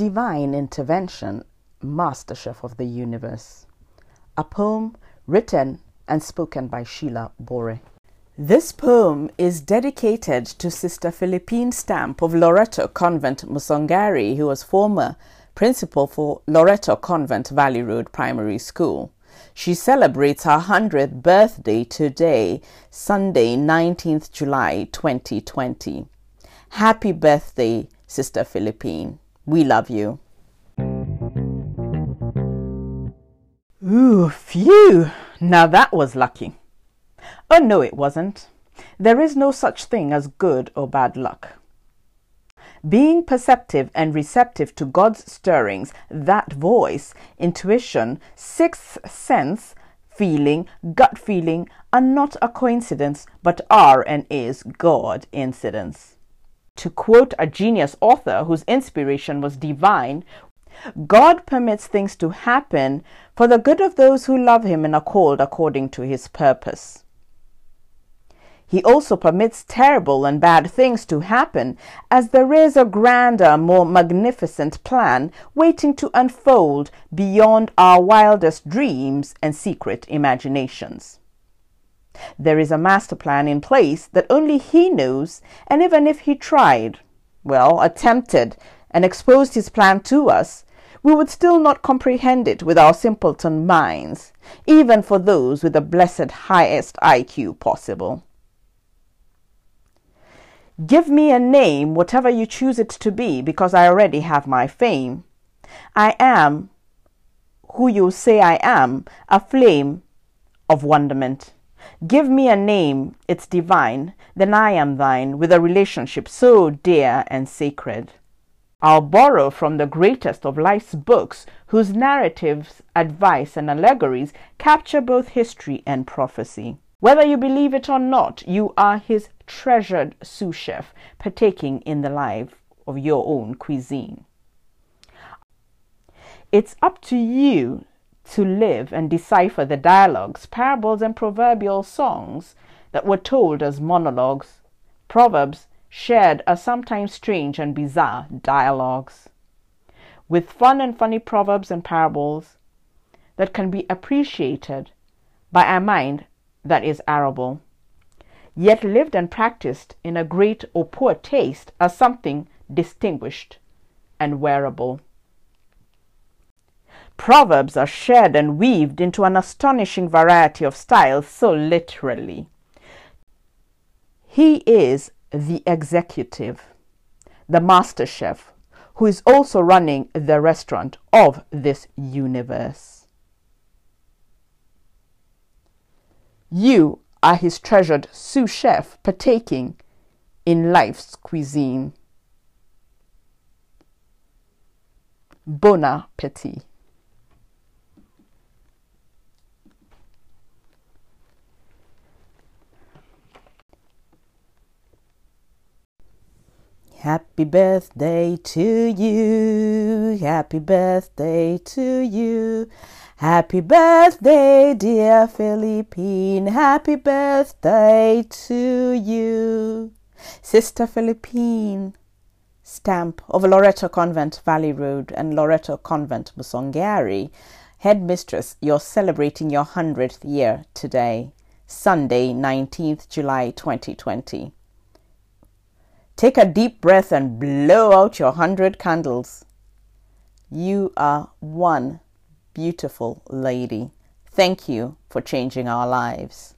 Divine Intervention, Masterchef of the Universe. A poem written and spoken by Sheila Bore. This poem is dedicated to Sister Philippine Stamp of Loreto Convent, Msongari, who was former principal for Loreto Convent Valley Road Primary School. She celebrates her 100th birthday today, Sunday, 19th July 2020. Happy birthday, Sister Philippine. We love you. Ooh, phew! Now that was lucky. Oh, no, it wasn't. There is no such thing as good or bad luck. Being perceptive and receptive to God's stirrings, that voice, intuition, sixth sense, feeling, gut feeling are not a coincidence, but are and is God incidents. To quote a genius author whose inspiration was divine, God permits things to happen for the good of those who love Him and are called according to His purpose. He also permits terrible and bad things to happen as there is a grander, more magnificent plan waiting to unfold beyond our wildest dreams and secret imaginations. There is a master plan in place that only He knows, and even if He tried, well, attempted, and exposed His plan to us, we would still not comprehend it with our simpleton minds, even for those with the blessed highest IQ possible. Give me a name, whatever you choose it to be, because I already have my fame. I am who you say I am, a flame of wonderment. Give me a name, it's divine, then I am thine, with a relationship so dear and sacred. I'll borrow from the greatest of life's books, whose narratives, advice, and allegories capture both history and prophecy. Whether you believe it or not, you are his treasured sous chef, partaking in the life of your own cuisine. It's up to you to live and decipher the dialogues, parables, and proverbial songs that were told as monologues, proverbs shared as sometimes strange and bizarre dialogues. With fun and funny proverbs and parables that can be appreciated by a mind that is arable, yet lived and practiced in a great or poor taste as something distinguished and wearable. Proverbs are shared and weaved into an astonishing variety of styles, so literally. He is the executive, the master chef, who is also running the restaurant of this universe. You are his treasured sous chef partaking in life's cuisine. Bon appetit. Happy birthday to you. Happy birthday to you. Happy birthday, dear Philippine. Happy birthday to you. Sister Philippine, stamp of Loreto Convent Valley Road and Loreto Convent Msongari. Headmistress, you're celebrating your 100th year today, Sunday, 19th July 2020. Take a deep breath and blow out your 100 candles. You are one beautiful lady. Thank you for changing our lives.